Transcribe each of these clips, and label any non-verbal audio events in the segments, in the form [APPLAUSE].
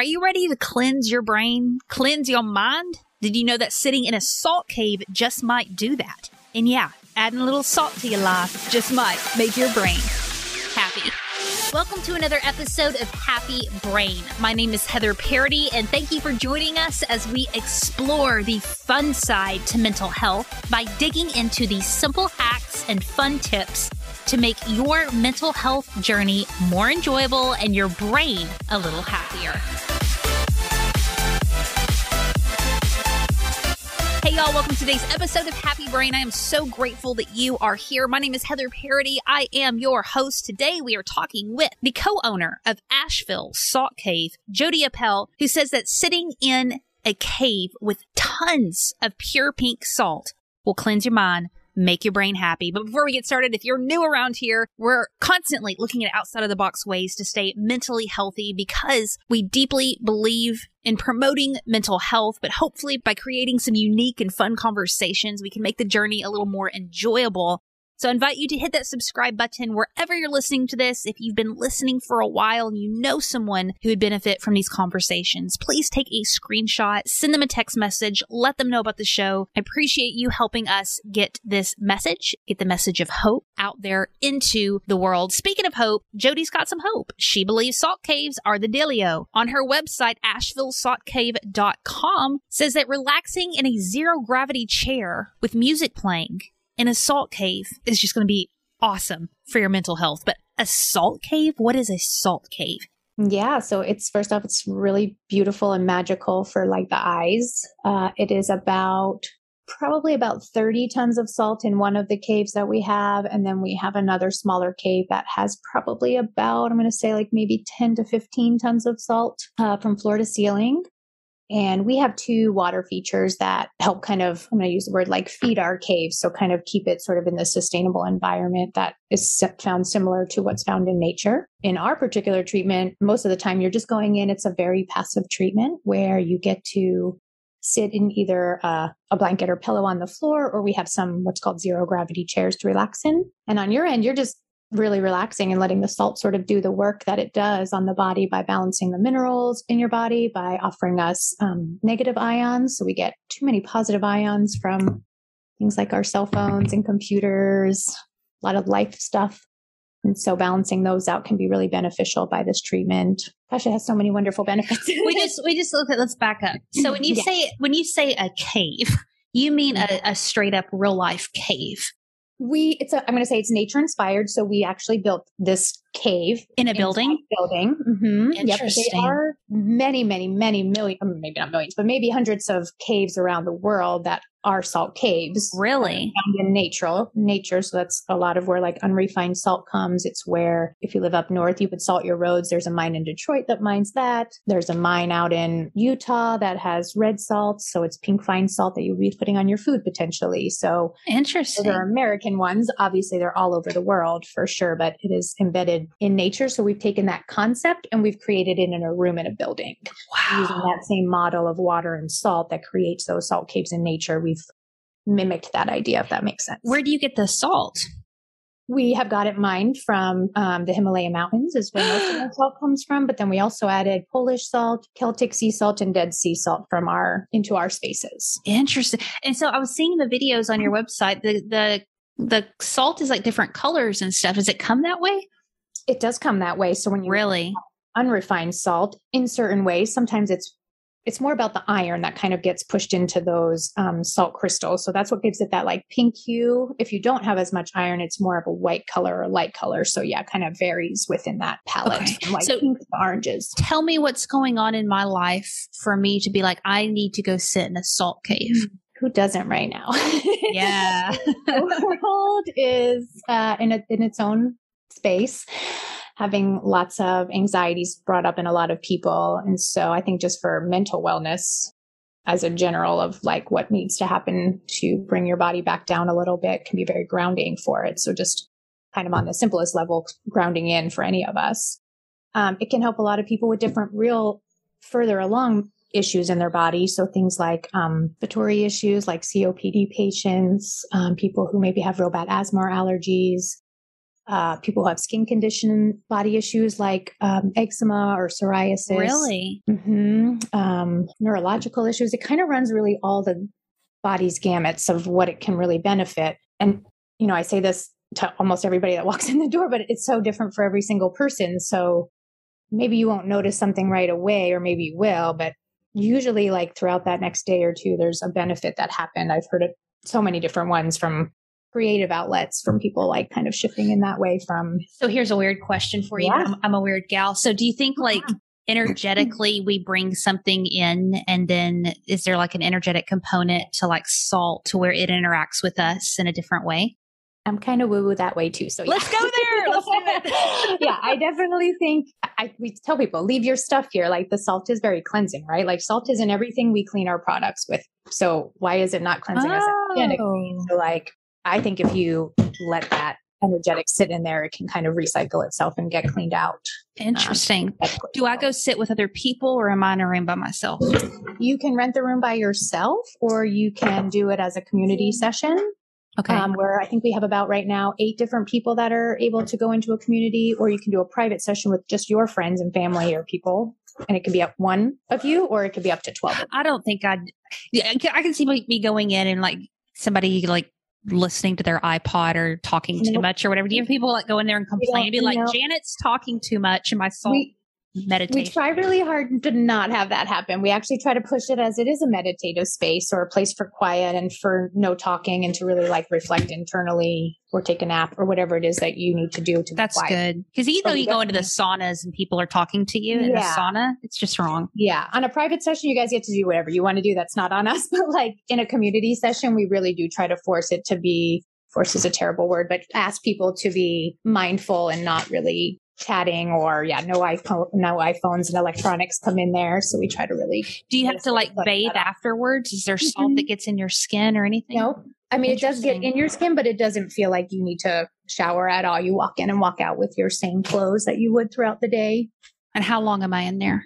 Are you ready to cleanse your brain, cleanse your mind? Did you know that sitting in a salt cave just might do that? And yeah, adding a little salt to your life just might make your brain happy. Welcome to another episode of Happy Brain. My name is Heather Parady, and thank you for joining us as we explore the fun side to mental health by digging into the simple hacks and fun tips to make your mental health journey more enjoyable and your brain a little happier. Hey, y'all, welcome to today's episode of Happy Brain. I am so grateful that you are here. My name is Heather Parady. I am your host. Today, we are talking with the co owner of Asheville Salt Cave, Jody Appel, who says that sitting in a cave with tons of pure pink salt will cleanse your mind make your brain happy. But before we get started, if you're new around here, we're constantly looking at outside of the box ways to stay mentally healthy because we deeply believe in promoting mental health, but hopefully by creating some unique and fun conversations, we can make the journey a little more enjoyable so I invite you to hit that subscribe button wherever you're listening to this. If you've been listening for a while and you know someone who would benefit from these conversations, please take a screenshot, send them a text message, let them know about the show. I appreciate you helping us get this message, get the message of hope out there into the world. Speaking of hope, Jody's got some hope. She believes salt caves are the dealio. On her website, ashevillesaltcave.com says that relaxing in a zero gravity chair with music playing in a salt cave is just going to be awesome for your mental health. But a salt cave? What is a salt cave? Yeah, so it's first off, it's really beautiful and magical for like the eyes. Uh, it is about probably about 30 tons of salt in one of the caves that we have. And then we have another smaller cave that has probably about, I'm going to say like maybe 10 to 15 tons of salt uh, from floor to ceiling. And we have two water features that help kind of, I'm going to use the word like feed our caves. So kind of keep it sort of in the sustainable environment that is found similar to what's found in nature. In our particular treatment, most of the time you're just going in, it's a very passive treatment where you get to sit in either uh, a blanket or pillow on the floor, or we have some what's called zero gravity chairs to relax in. And on your end, you're just really relaxing and letting the salt sort of do the work that it does on the body by balancing the minerals in your body, by offering us um, negative ions. So we get too many positive ions from things like our cell phones and computers, a lot of life stuff. And so balancing those out can be really beneficial by this treatment. Gosh, it has so many wonderful benefits. [LAUGHS] we just we just look at let's back up. So when you yes. say when you say a cave, you mean a, a straight up real life cave we it's a i'm going to say it's nature inspired so we actually built this cave in a building building mm-hmm. Interesting. Yep, there are many many many million maybe not millions but maybe hundreds of caves around the world that are salt caves. Really? In nature, nature. So that's a lot of where like unrefined salt comes. It's where if you live up north, you would salt your roads. There's a mine in Detroit that mines that. There's a mine out in Utah that has red salt. So it's pink fine salt that you'll be putting on your food potentially. So interesting. There are American ones. Obviously, they're all over the world for sure, but it is embedded in nature. So we've taken that concept and we've created it in a room in a building. Wow. Using that same model of water and salt that creates those salt caves in nature. We we've mimicked that idea, if that makes sense. Where do you get the salt? We have got it mined from um, the Himalaya mountains, is where most of our [GASPS] salt comes from. But then we also added Polish salt, Celtic sea salt, and Dead Sea salt from our into our spaces. Interesting. And so I was seeing the videos on your website. The the the salt is like different colors and stuff. Does it come that way? It does come that way. So when you really unrefined salt in certain ways, sometimes it's it's more about the iron that kind of gets pushed into those um, salt crystals. So that's what gives it that like pink hue. If you don't have as much iron, it's more of a white color or light color. So yeah, kind of varies within that palette. Okay. Like so oranges. Tell me what's going on in my life for me to be like, I need to go sit in a salt cave. Mm, who doesn't right now? [LAUGHS] Yeah. the world is uh, in, a, in its own space having lots of anxieties brought up in a lot of people. And so I think just for mental wellness as a general of like what needs to happen to bring your body back down a little bit can be very grounding for it. So just kind of on the simplest level, grounding in for any of us. Um, it can help a lot of people with different real further along issues in their body. So things like um, respiratory issues, like COPD patients, um, people who maybe have real bad asthma or allergies, uh, people who have skin condition, body issues like um, eczema or psoriasis. Really? hmm Um, neurological issues. It kind of runs really all the body's gamuts of what it can really benefit. And, you know, I say this to almost everybody that [LAUGHS] walks in the door, but it's so different for every single person. So maybe you won't notice something right away, or maybe you will, but usually like throughout that next day or two, there's a benefit that happened. I've heard it so many different ones from creative outlets from people like kind of shifting in that way from So here's a weird question for you. Yeah. I'm, I'm a weird gal. So do you think oh, like [CLEARS THROAT] energetically we bring something in and then is there like an energetic component to like salt to where it interacts with us in a different way? I'm kind of woo woo that way too. So yeah. Let's go there. Let's do it. [LAUGHS] yeah, I definitely think I we tell people leave your stuff here. Like the salt is very cleansing, right? Like salt is in everything we clean our products with. So why is it not cleansing us? Oh. So like I think if you let that energetic sit in there, it can kind of recycle itself and get cleaned out. Interesting. That's- Do I go sit with other people or am I in a room by myself? You can rent the room by yourself, or you can do it as a community session. Okay. um, where I think we have about right now eight different people that are able to go into a community, or you can do a private session with just your friends and family or people. And it could be up one of you, or it could be up to 12. I don't think I'd. Yeah, I can- see me going in and like somebody like listening to their iPod or talking too much or whatever. Do you have people that go in there and complain and be like. Janet's talking too much in my soul We, we try really hard to not have that happen. We actually try to push it as it is a meditative space or a place for quiet and for no talking and to really like reflect internally or take a nap or whatever it is that you need to do to That's be quiet. good. Because even though you go into the saunas and people are talking to you in the sauna. It's just wrong. Yeah. On a private session, you guys get to do whatever you want to do. That's not on us. [LAUGHS] But like in a community session, we really do try to force it to be, force is a terrible word, but ask people to be mindful and not really chatting or yeah, no iPhone, no iPhones and electronics come in there. So we try to really, Do you have to like bathe afterwards? Is there salt Mhm. that gets in your skin or anything? no, I mean, it does get in your skin, but it doesn't feel like you need to shower at all. You walk in and walk out with your same clothes that you would throughout the day. And how long am I in there?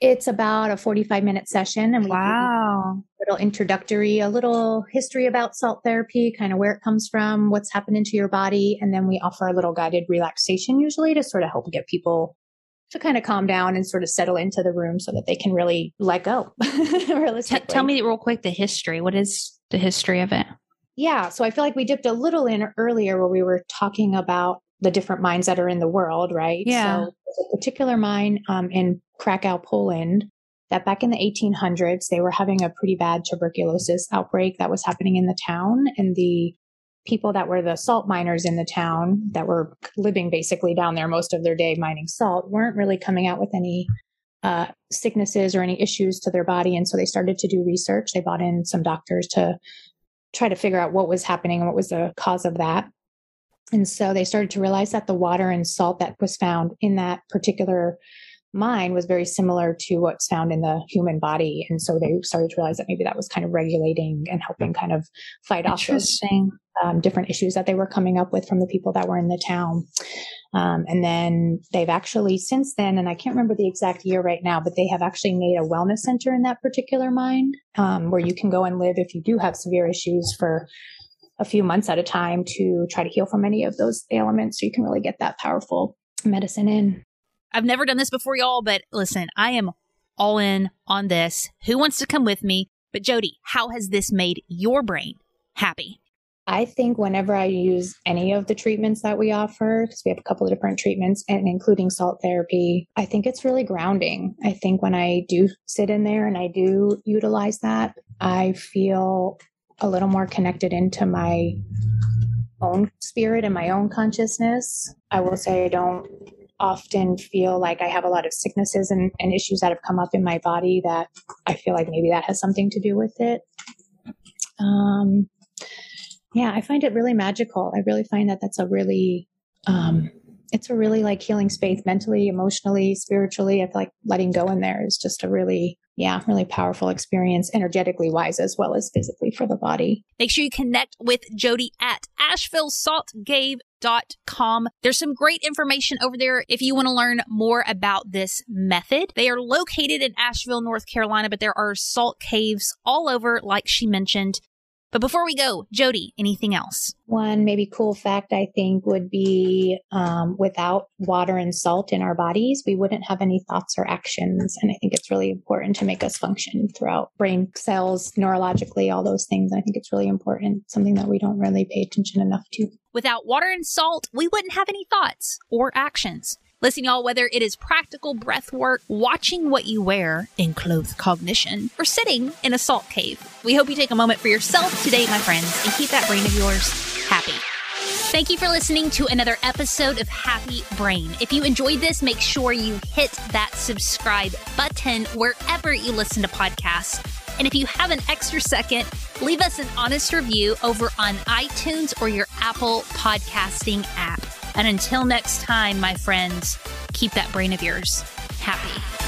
It's about a 45 minute session and we Wow. Little introductory, a little history about salt therapy, kind of where it comes from, what's happening to your body. And then we offer a little guided relaxation usually to sort of help get people to kind of calm down and sort of settle into the room so that they can really let go. [LAUGHS] T- tell me real quick the history. What is the history of it? Yeah. So I feel like we dipped a little in earlier where we were talking about the different mines that are in the world, right? Yeah. So a particular mine um, in Krakow, Poland, that back in the 1800s, they were having a pretty bad tuberculosis outbreak that was happening in the town. And the people that were the salt miners in the town that were living basically down there most of their day mining salt weren't really coming out with any uh, sicknesses or any issues to their body. And so they started to do research. They brought in some doctors to try to figure out what was happening and what was the cause of that. And so they started to realize that the water and salt that was found in that particular mine was very similar to what's found in the human body. And so they started to realize that maybe that was kind of regulating and helping kind of fight off those um, different issues that they were coming up with from the people that were in the town. Um, and then they've actually since then, and I can't remember the exact year right now, but they have actually made a wellness center in that particular mine um, where you can go and live if you do have severe issues for a few months at a time to try to heal from any of those ailments. So you can really get that powerful medicine in. I've never done this before, y'all, but listen, I am all in on this. Who wants to come with me? But Jody, how has this made your brain happy? I think whenever I use any of the treatments that we offer, because we have a couple of different treatments and including salt therapy, I think it's really grounding. I think when I do sit in there and I do utilize that, I feel a little more connected into my own spirit and my own consciousness. I will say I don't often feel like I have a lot of sicknesses and, and issues that have come up in my body that I feel like maybe that has something to do with it. Um, yeah, I find it really magical. I really find that that's a really, um, it's a really like healing space mentally, emotionally, spiritually. I feel like letting go in there is just a really, yeah, really powerful experience, energetically wise as well as physically for the body. Make sure you connect with Jody at ashevillesaltcave.com. There's some great information over there if you want to learn more about this method. They are located in Asheville, North Carolina, but there are salt caves all over, like she mentioned. But before we go, Jody, anything else? One maybe cool fact I think would be um, without water and salt in our bodies, we wouldn't have any thoughts or actions. And I think it's really important to make us function throughout brain cells, neurologically, all those things. I think it's really important, something that we don't really pay attention enough to. Without water and salt, we wouldn't have any thoughts or actions. Listen, y'all, whether it is practical breath work, watching what you wear enclothed cognition, or sitting in a salt cave, we hope you take a moment for yourself today, my friends, and keep that brain of yours happy. Thank you for listening to another episode of Happy Brain. If you enjoyed this, make sure you hit that subscribe button wherever you listen to podcasts. And if you have an extra second, leave us an honest review over on iTunes or your Apple podcasting app. And until next time, my friends, keep that brain of yours happy.